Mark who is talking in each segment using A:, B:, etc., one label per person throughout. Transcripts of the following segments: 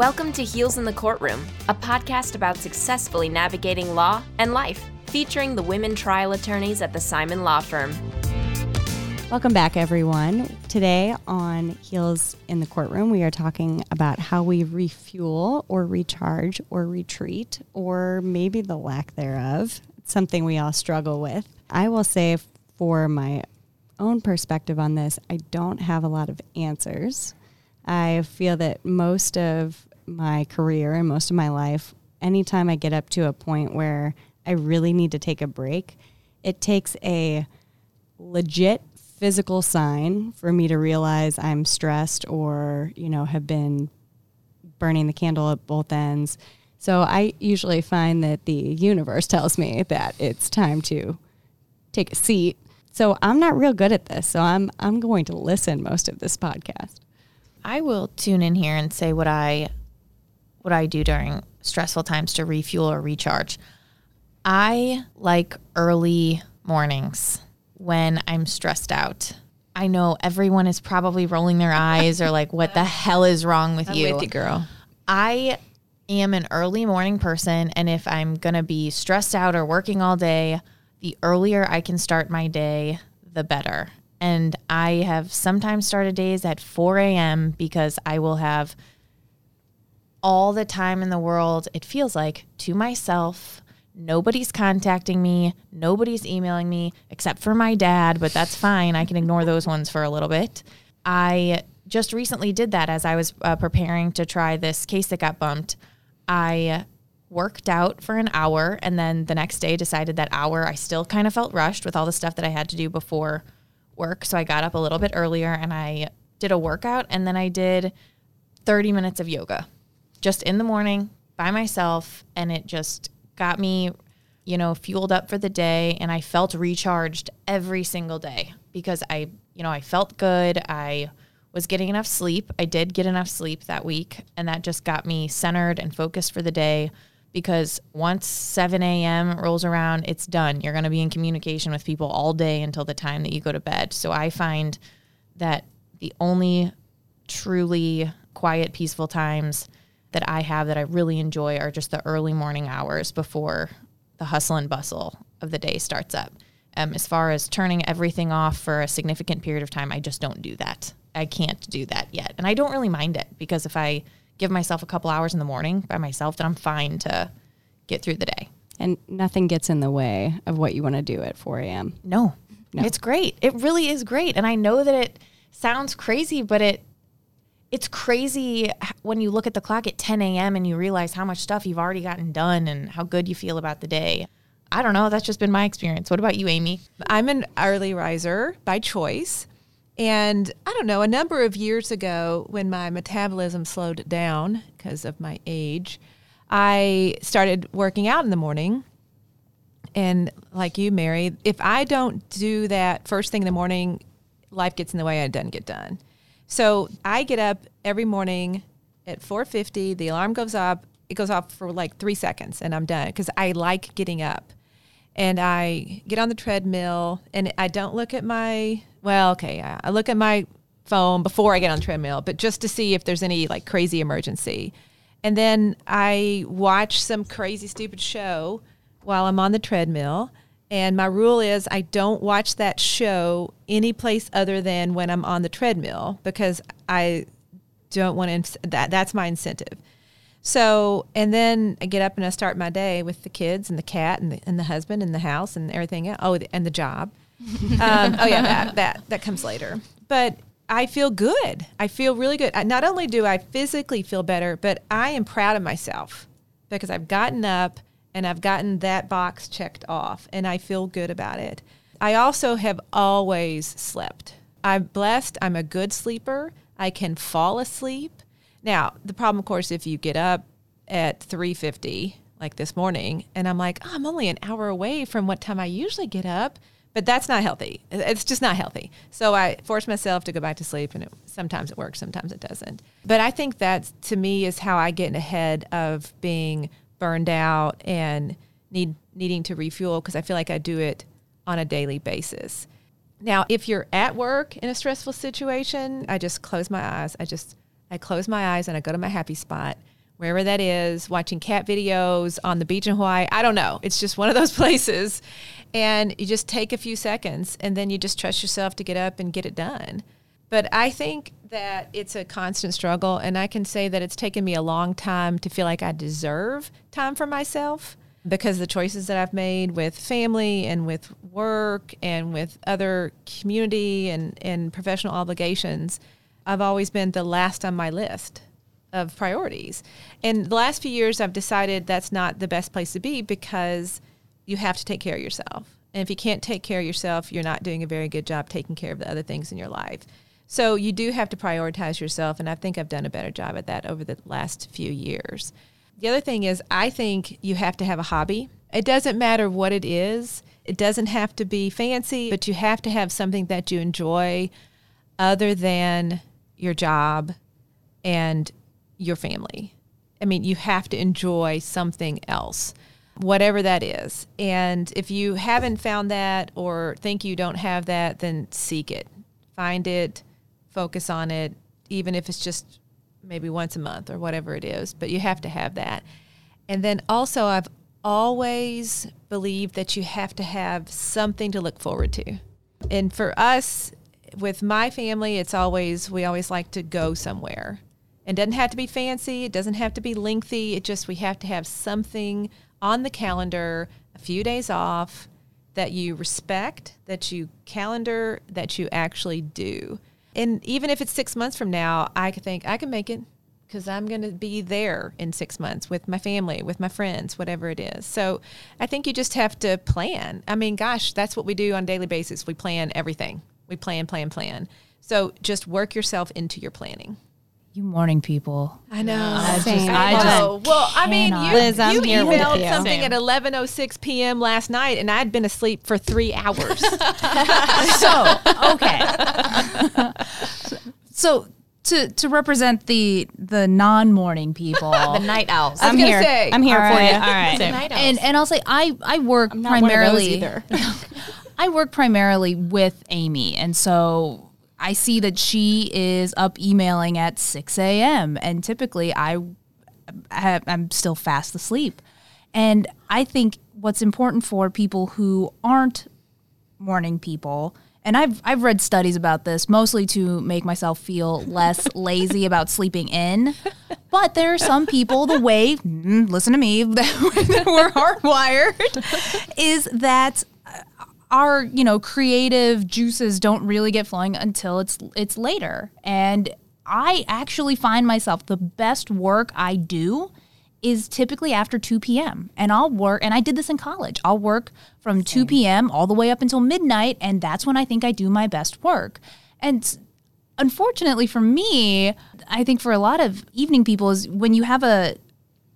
A: Welcome to Heels in the Courtroom, a podcast about successfully navigating law and life, featuring the women trial attorneys at the Simon Law Firm.
B: Welcome back, everyone. Today on Heels in the Courtroom, we are talking about how we refuel or recharge or retreat, or maybe the lack thereof. It's something we all struggle with. I will say, for my own perspective on this, I don't have a lot of answers. I feel that most of my career and most of my life, anytime I get up to a point where I really need to take a break, it takes a legit physical sign for me to realize I'm stressed or, you know, have been burning the candle at both ends. So I usually find that the universe tells me that it's time to take a seat. So I'm not real good at this. So I'm I'm going to listen most of this podcast.
C: I will tune in here and say what I what I do during stressful times to refuel or recharge. I like early mornings when I'm stressed out. I know everyone is probably rolling their eyes or like, what the hell is wrong with
D: I'm
C: you?
D: with you, girl.
C: I am an early morning person. And if I'm going to be stressed out or working all day, the earlier I can start my day, the better. And I have sometimes started days at 4 a.m. because I will have all the time in the world, it feels like, to myself. Nobody's contacting me. Nobody's emailing me except for my dad, but that's fine. I can ignore those ones for a little bit. I just recently did that as I was uh, preparing to try this case that got bumped. I worked out for an hour and then the next day decided that hour I still kind of felt rushed with all the stuff that I had to do before work. So I got up a little bit earlier and I did a workout and then I did 30 minutes of yoga just in the morning by myself. And it just got me, you know, fueled up for the day. And I felt recharged every single day because I, you know, I felt good. I was getting enough sleep. I did get enough sleep that week. And that just got me centered and focused for the day because once 7 a.m. rolls around, it's done. You're going to be in communication with people all day until the time that you go to bed. So I find that the only truly quiet, peaceful times that I have that I really enjoy are just the early morning hours before the hustle and bustle of the day starts up. Um, as far as turning everything off for a significant period of time, I just don't do that. I can't do that yet. And I don't really mind it because if I give myself a couple hours in the morning by myself, then I'm fine to get through the day.
B: And nothing gets in the way of what you want to do at 4 a.m.
C: No,
B: No.
C: it's great. It really is great. And I know that it sounds crazy, but it it's crazy when you look at the clock at 10 a.m. and you realize how much stuff you've already gotten done and how good you feel about the day. I don't know. That's just been my experience. What about you, Amy?
D: I'm an early riser by choice. And I don't know, a number of years ago, when my metabolism slowed down because of my age, I started working out in the morning. And like you, Mary, if I don't do that first thing in the morning, life gets in the way and it doesn't get done. So I get up every morning at 4:50. The alarm goes up. It goes off for like three seconds, and I'm done because I like getting up. And I get on the treadmill, and I don't look at my well. Okay, I look at my phone before I get on treadmill, but just to see if there's any like crazy emergency. And then I watch some crazy stupid show while I'm on the treadmill. And my rule is I don't watch that show any place other than when I'm on the treadmill because I don't want to that that's my incentive. So, and then I get up and I start my day with the kids and the cat and the, and the husband and the house and everything. Else. Oh, and the job. Um, oh yeah, that that that comes later. But I feel good. I feel really good. I, not only do I physically feel better, but I am proud of myself because I've gotten up and I've gotten that box checked off and I feel good about it. I also have always slept. I'm blessed. I'm a good sleeper. I can fall asleep. Now, the problem of course if you get up at 3:50 like this morning and I'm like, oh, I'm only an hour away from what time I usually get up, but that's not healthy. It's just not healthy. So I force myself to go back to sleep and it, sometimes it works, sometimes it doesn't. But I think that to me is how I get ahead of being burned out and need needing to refuel because I feel like I do it on a daily basis. Now, if you're at work in a stressful situation, I just close my eyes. I just I close my eyes and I go to my happy spot, wherever that is, watching cat videos on the beach in Hawaii. I don't know. It's just one of those places. And you just take a few seconds and then you just trust yourself to get up and get it done. But I think that it's a constant struggle. And I can say that it's taken me a long time to feel like I deserve time for myself because the choices that I've made with family and with work and with other community and, and professional obligations, I've always been the last on my list of priorities. And the last few years, I've decided that's not the best place to be because you have to take care of yourself. And if you can't take care of yourself, you're not doing a very good job taking care of the other things in your life. So you do have to prioritize yourself. And I think I've done a better job at that over the last few years. The other thing is, I think you have to have a hobby. It doesn't matter what it is, it doesn't have to be fancy, but you have to have something that you enjoy other than your job and your family. I mean, you have to enjoy something else, whatever that is. And if you haven't found that or think you don't have that, then seek it. Find it, focus on it, even if it's just maybe once a month or whatever it is. But you have to have that. And then also, I've always believed that you have to have something to look forward to. And for us, with my family, it's always, we always like to go somewhere. It doesn't have to be fancy, it doesn't have to be lengthy. It just, we have to have something on the calendar, a few days off that you respect, that you calendar, that you actually do. And even if it's six months from now, I could think I can make it because I'm going to be there in six months with my family, with my friends, whatever it is. So I think you just have to plan. I mean, gosh, that's what we do on a daily basis. We plan everything. We plan, plan, plan. So just work yourself into your planning.
C: You morning people.
D: I know.
B: I just-
C: I just
D: know. well, I mean, you,
B: Liz, I'm
D: you
B: here with
D: emailed
B: you.
D: something
C: Same.
D: at 11:06 p.m. last night, and I'd been asleep for three hours.
E: so okay so to to represent the the non-morning people.
C: The night owls.
B: I'm
D: gonna
B: here.
D: say-
B: I'm here
E: all
B: for
E: right,
B: you.
E: all right.
C: Night owls.
E: and and i'll say i i work
B: I'm not one of those
E: primarily i work primarily with amy. And so i see that she is up emailing at 6 a.m and typically i have, i'm still fast asleep. And i think what's important for people who aren't morning people and I've I've read studies about this mostly to make myself feel less lazy about sleeping in. But there are some people the way mm, listen to me that we're hardwired is that uh, our you know creative juices don't really get flowing until it's it's later and I actually find myself the best work I do is typically after 2 p.m. And I'll work, and I did this in college. I'll work from 2 p.m. all the way up until midnight, and that's when I think I do my best work. And unfortunately for me, I think for a lot of evening people is when you have a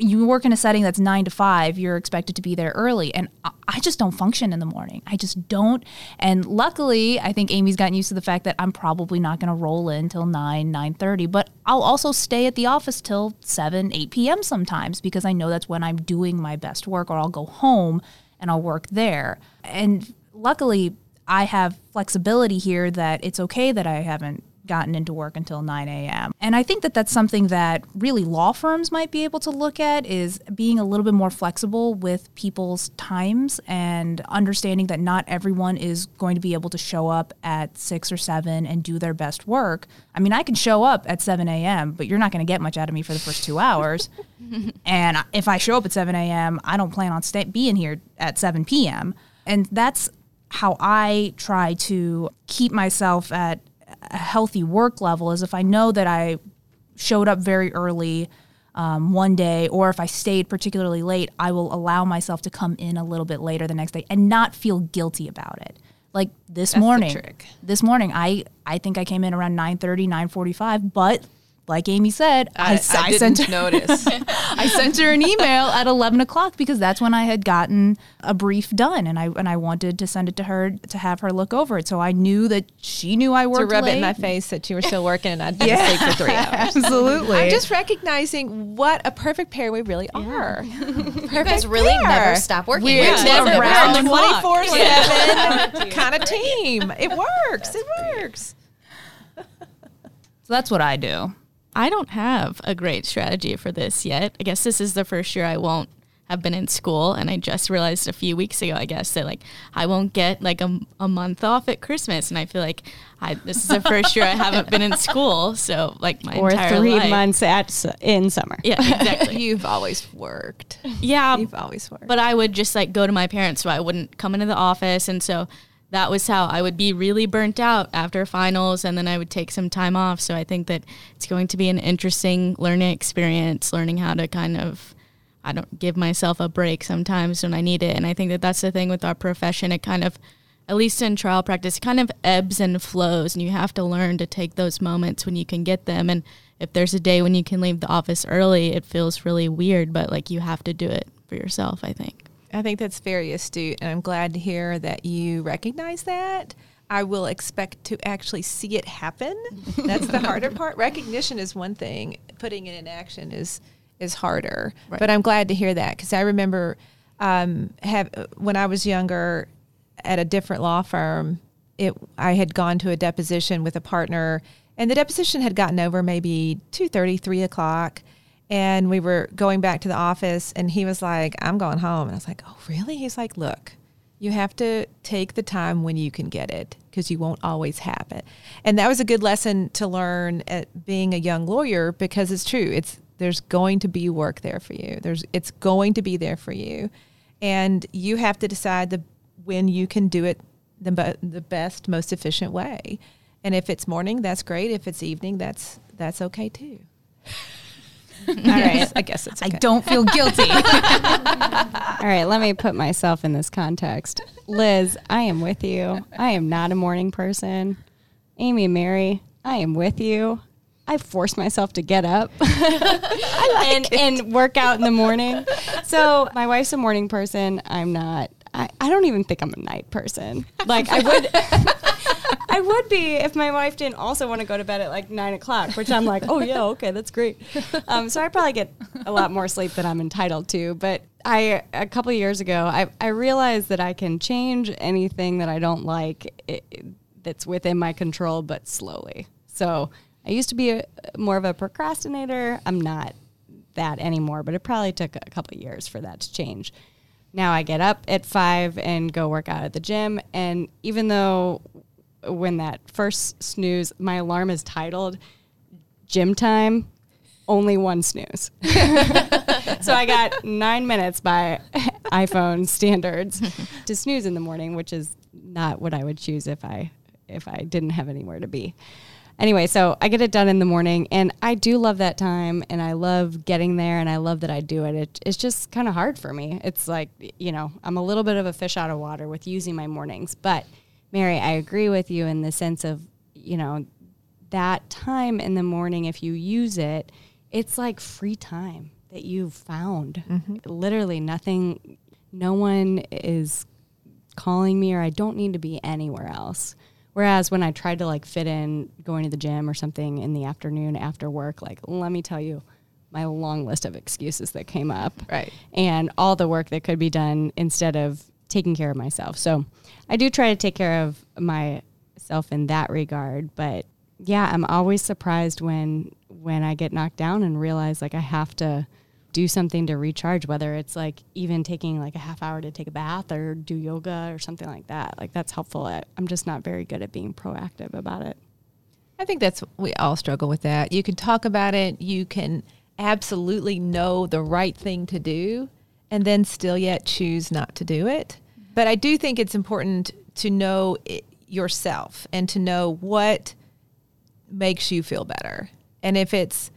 E: you work in a setting that's nine to five, you're expected to be there early. And I- just don't function in the morning. I just don't. And luckily, I think Amy's gotten used to the fact that I'm probably not going to roll in till nine, nine thirty. But I'll also stay at the office till seven, eight p.m. sometimes because I know that's when I'm doing my best work. Or I'll go home and I'll work there. And luckily, I have flexibility here that it's okay that I haven't gotten into work until 9 a.m. And I think that that's something that really law firms might be able to look at is being a little bit more flexible with people's times and understanding that not everyone is going to be able to show up at 6 or 7 and do their best work. I mean, I can show up at 7 a.m., but you're not going to get much out of me for the first two hours. and if I show up at 7 a.m., I don't plan on stay- being here at 7 p.m. And that's how I try to keep myself at a healthy work level is if I know that I showed up very early um, one day, or if I stayed particularly late, I will allow myself to come in a little bit later the next day and not feel guilty about it. Like this
D: the
E: morning, this morning, I I think I came in around 9:30, 9:45, but like Amy said, I, s- I sent her,
D: notice.
E: I sent her an email at 11 o'clock because that's when I had gotten a brief done, and I and I wanted to send it to her to have her look over it. So I knew that she knew I worked.
D: to rub
E: late.
D: it in my face that you were still working and I'd been asleep for three hours.
E: Absolutely.
D: I'm just recognizing what a perfect pair we really are.
C: you guys really never stop working.
E: We're
C: You're never
E: around the
D: 24 7 kind of team. It works. It works.
E: So that's what I do.
F: I don't have a great strategy for this yet. I guess this is the first year I won't have been in school and I just realized a few weeks ago I guess that like I won't get like a, a month off at Christmas and I feel like I this is the first year I haven't been in school so like my
B: or
F: entire
B: three
F: life.
B: months at in summer.
F: Yeah, exactly.
D: You've always worked.
F: yeah,
D: You've always worked.
F: but I would just like go to my parents so I wouldn't come into the office and so that was how I would be really burnt out after finals and then I would take some time off. So I think that it's going to be an interesting learning experience learning how to kind of I don't give myself a break sometimes when I need it. And I think that that's the thing with our profession. It kind of at least in trial practice it kind of ebbs and flows and you have to learn to take those moments when you can get them. And if there's a day when you can leave the office early it feels really weird but like you have to do it for yourself I think
D: I think that's very astute, and I'm glad to hear that you recognize that. I will expect to actually see it happen. That's the harder part. Recognition is one thing; putting it in action is is harder. But I'm glad to hear that because I remember um, have when I was younger at a different law firm. It I had gone to a deposition with a partner, and the deposition had gotten over maybe two thirty, three o'clock and we were going back to the office and he was like i'm going home. And i was like oh really? He's like look you have to take the time when you can get it because you won't always have it. And that was a good lesson to learn at being a young lawyer because it's true it's there's going to be work there for you. There's it's going to be there for you. And you have to decide the when you can do it the, the best most efficient way. And if it's morning that's great. If it's evening that's that's okay too all right. I guess it's
E: I don't feel guilty.
B: All right, let me put myself in this context. Liz, I am with you. I am not a morning person. Amy and Mary, I am with you. I force myself to get up and, and work out in the morning. So my wife's a morning person. I'm not. I, I don't even think I'm a night person. Like I would I would be if my wife didn't also want to go to bed at like nine o'clock, which I'm like, oh yeah, okay, that's great. Um, so I probably get a lot more sleep than I'm entitled to. But I a couple years ago, I I realized that I can change anything that I don't like i that's within my control, but slowly. So I used to be a, more of a procrastinator. I'm not that anymore, but it probably took a couple years for that to change. Now I get up at five and go work out at the gym. And even though when that first snooze, my alarm is titled gym time, only one snooze. so I got nine minutes by iPhone standards to snooze in the morning, which is not what I would choose if I if I didn't have anywhere to be. Anyway, so I get it done in the morning, and I do love that time, and I love getting there, and I love that I do it. it it's just kind of hard for me. It's like you know, I'm a little bit of a fish out of water with using my mornings, but Mary, I agree with you in the sense of you know that time in the morning if you use it, it's like free time that you've found. Mm-hmm. Literally nothing. No one is calling me, or I don't need to be anywhere else. Whereas when I tried to like fit in going to the gym or something in the afternoon after work, like let me tell you, my long list of excuses that came up,
D: Right.
B: and all the work that could be done instead of taking care of myself. So I do try to take care of myself in that regard, but yeah, I'm always surprised when when I get knocked down and realize like I have to do something to recharge, whether it's like even taking like a half hour to take a bath or do yoga or something like that. Like that's helpful. I'm just not very good at being proactive about it.
D: I think that's we all struggle with that. You can talk about it. You can absolutely know the right thing to do, and then still yet choose not to do it. But I do think it's important to know it yourself and to know what makes you feel better. And if it's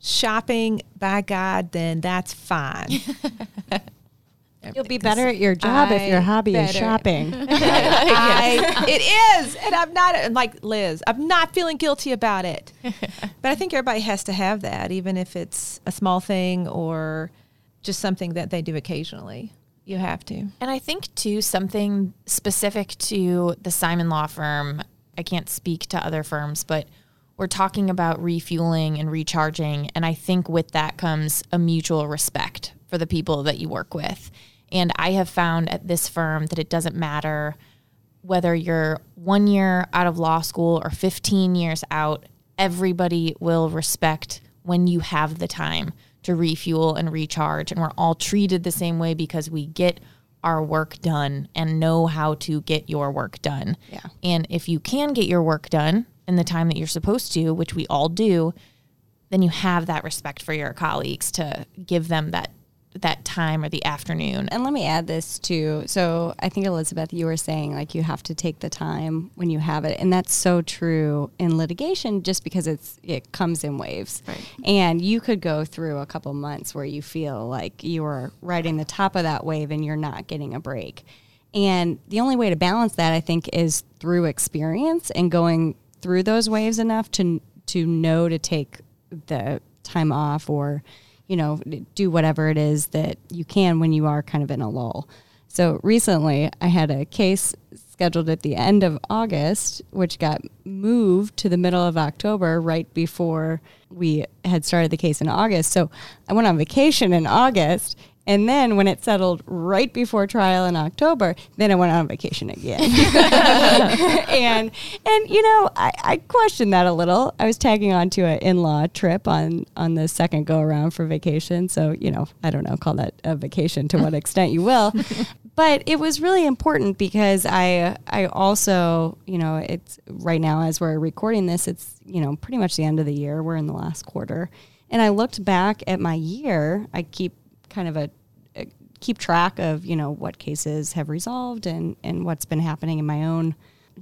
D: shopping, by God, then that's fine.
B: You'll be better at your job if your
D: I
B: hobby is shopping.
D: I, it is, and I'm not I'm like Liz. I'm not feeling guilty about it, but I think everybody has to have that, even if it's a small thing or just something that they do occasionally. You have to.
C: And I think too something specific to the Simon Law Firm. I can't speak to other firms, but we're talking about refueling and recharging, and I think with that comes a mutual respect for the people that you work with. And I have found at this firm that it doesn't matter whether you're one year out of law school or 15 years out, everybody will respect when you have the time to refuel and recharge. And we're all treated the same way because we get our work done and know how to get your work done.
B: Yeah.
C: And if you can get your work done in the time that you're supposed to, which we all do, then you have that respect for your colleagues to give them that that time or the afternoon.
B: And let me add this too. So I think Elizabeth, you were saying like you have to take the time when you have it, and that's so true in litigation, just because it's it comes in waves.
C: Right.
B: And you could go through a couple months where you feel like you are riding the top of that wave and you're not getting a break. And the only way to balance that, I think, is through experience and going through those waves enough to to know to take the time off or you know, do whatever it is that you can when you are kind of in a lull. So recently, I had a case scheduled at the end of August, which got moved to the middle of October right before we had started the case in August. So I went on vacation in August. And then when it settled right before trial in October, then I went on vacation again. and and you know, I, I questioned that a little. I was tagging on to an in-law trip on on the second go around for vacation. So, you know, I don't know, call that a vacation to what extent you will. but it was really important because I I also, you know, it's right now as we're recording this, it's, you know, pretty much the end of the year. We're in the last quarter. And I looked back at my year. I keep kind of a, a keep track of you know what cases have resolved and and what's been happening in my own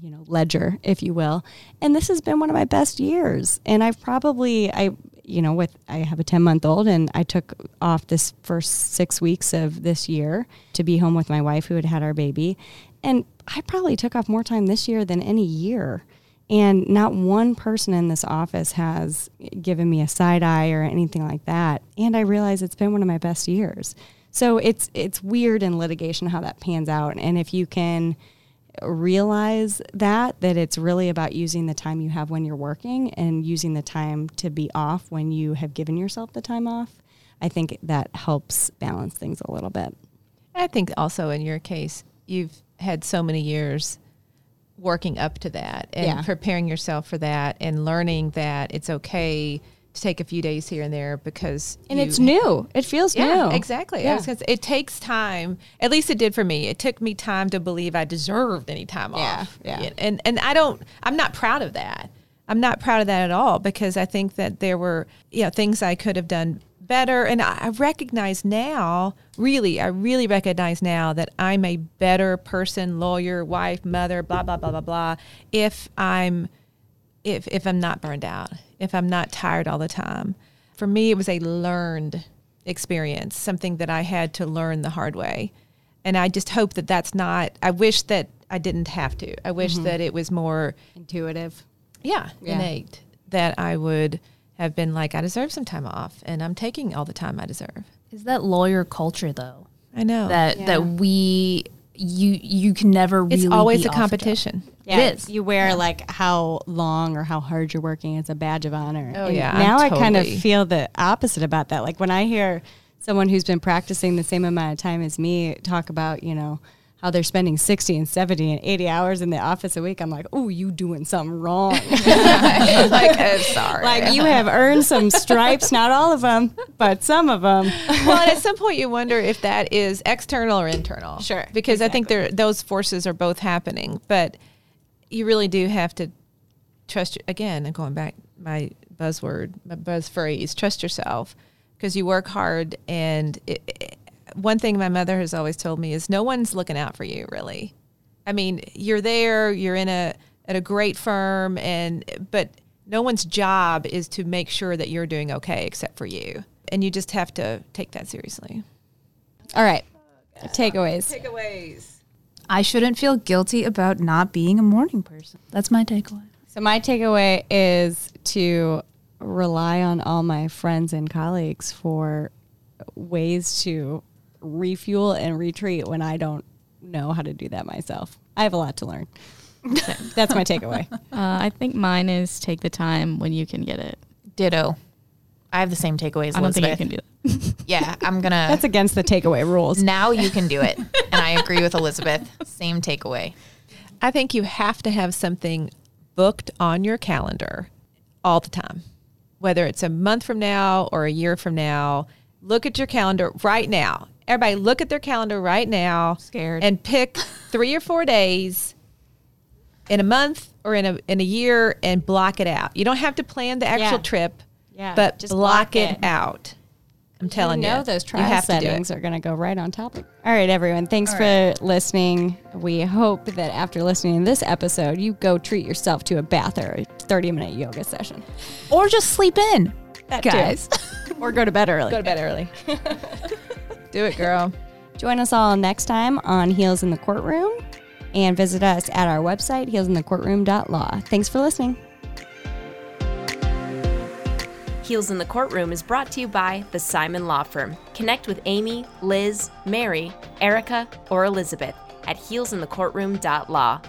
B: you know ledger if you will. And this has been one of my best years. And i've probably i you know with i have a 10 month old and i took off this first six weeks of this year to be home with my wife who had had our baby. And i probably took off more time this year than any year and not one person in this office has given me a side eye or anything like that. And I realize it's been one of my best years. So it's it's weird in litigation how that pans out. And if you can realize that that it's really about using the time you have when you're working and using the time to be off when you have given yourself the time off, I think that helps balance things a little bit.
D: I think also in your case, you've had so many years working up to that and
B: Yeah.
D: preparing yourself for that and learning that it's okay to take a few days here and there because
B: And
D: you-
B: it's new. It feels
D: yeah
B: new.
D: exactly I
B: Yeah.
D: was gonna say, it takes time at least it did for me it took me time to believe i deserved any time
B: Yeah,
D: off
B: yeah.
D: and and i don't i'm not proud of that i'm not proud of that at all because i think that there were you know things i could have done better and i recognize now really i really recognize now that i'm a better person lawyer wife mother blah blah blah blah blah if i'm if if I'm not burned out, if I'm not tired all the time. For me, it was a learned experience, something that I had to learn the hard way. And I just hope that that's not. I wish that I didn't have to. I wish mm-hmm. that it was more,
B: Intuitive.
D: yeah,
B: Yeah.
D: innate. That I would have been like, I deserve some time off, and I'm taking all the time I deserve.
E: Is that lawyer culture though?
D: I know
E: That
B: Yeah.
E: that we you you can never really
D: it's always
E: be
D: a
E: off
D: competition.
B: Yeah,
E: It is.
B: You wear like how long or how hard you're working as a badge of honor.
D: Oh,
B: And
D: yeah,
B: Now I kind of feel the opposite about that. Like when I hear someone who's been practicing the same amount of time as me talk about, you know, how they're spending 60 and 70 and 80 hours in the office a week, I'm like, oh, you doing something wrong.
D: like, oh, sorry.
B: like you have earned some stripes, not all of them, but some of them.
D: well, at some point you wonder if that is external or internal.
B: Sure,
D: Because I think there those forces are both happening, but you really do have to trust again, and going back my buzzword, my buzz phrase, trust yourself because you work hard and it- one thing my mother has always told me is no one's looking out for you really. I mean, you're there, you're in a at a great firm and but no one's job is to make sure that you're doing okay except for you. And you just have to take that seriously.
B: All right. Takeaways.
D: Takeaways.
E: I shouldn't feel guilty about not being a morning person. That's my takeaway.
B: So my takeaway is to rely on all my friends and colleagues for ways to refuel and retreat when I don't know how to do that myself. I have a lot to learn. That's my takeaway.
F: Uh, I think mine is take the time when you can get it.
C: Ditto. I have the same takeaways.
F: I don't think you can do that.
C: Yeah, I'm gonna.
B: That's against the takeaway rules.
C: now you can do it, and I agree with Elizabeth. Same takeaway.
D: I think you have to have something booked on your calendar all the time, whether it's a month from now or a year from now. Look at your calendar right now. Everybody, look at their calendar right now.
C: Scared.
D: And pick three or four days in a month or in a in a year and block it out. You don't have to plan the actual
B: Yeah.
D: trip,
B: Yeah,
D: but
B: just
D: block,
B: block
D: it.
B: it.
D: out. I'm telling
B: you
D: you,
B: know those trial
D: have to do it.
B: settings are going to go right on topic. All right, everyone. Thanks for listening. We hope that after listening to this episode, you go treat yourself to a bath or a 30 minute yoga session.
E: Or just sleep in,
B: That
E: guys.
B: or go to bed early.
D: Go to bed early. do it, girl.
B: Join us all next time on Heels in the Courtroom and visit us at our website, heelsinthecourtroom.law. Thanks for listening.
A: Heels in the Courtroom is brought to you by the Simon Law Firm. Connect with Amy, Liz, Mary, Erica, or Elizabeth at heelsinthecourtroom.law.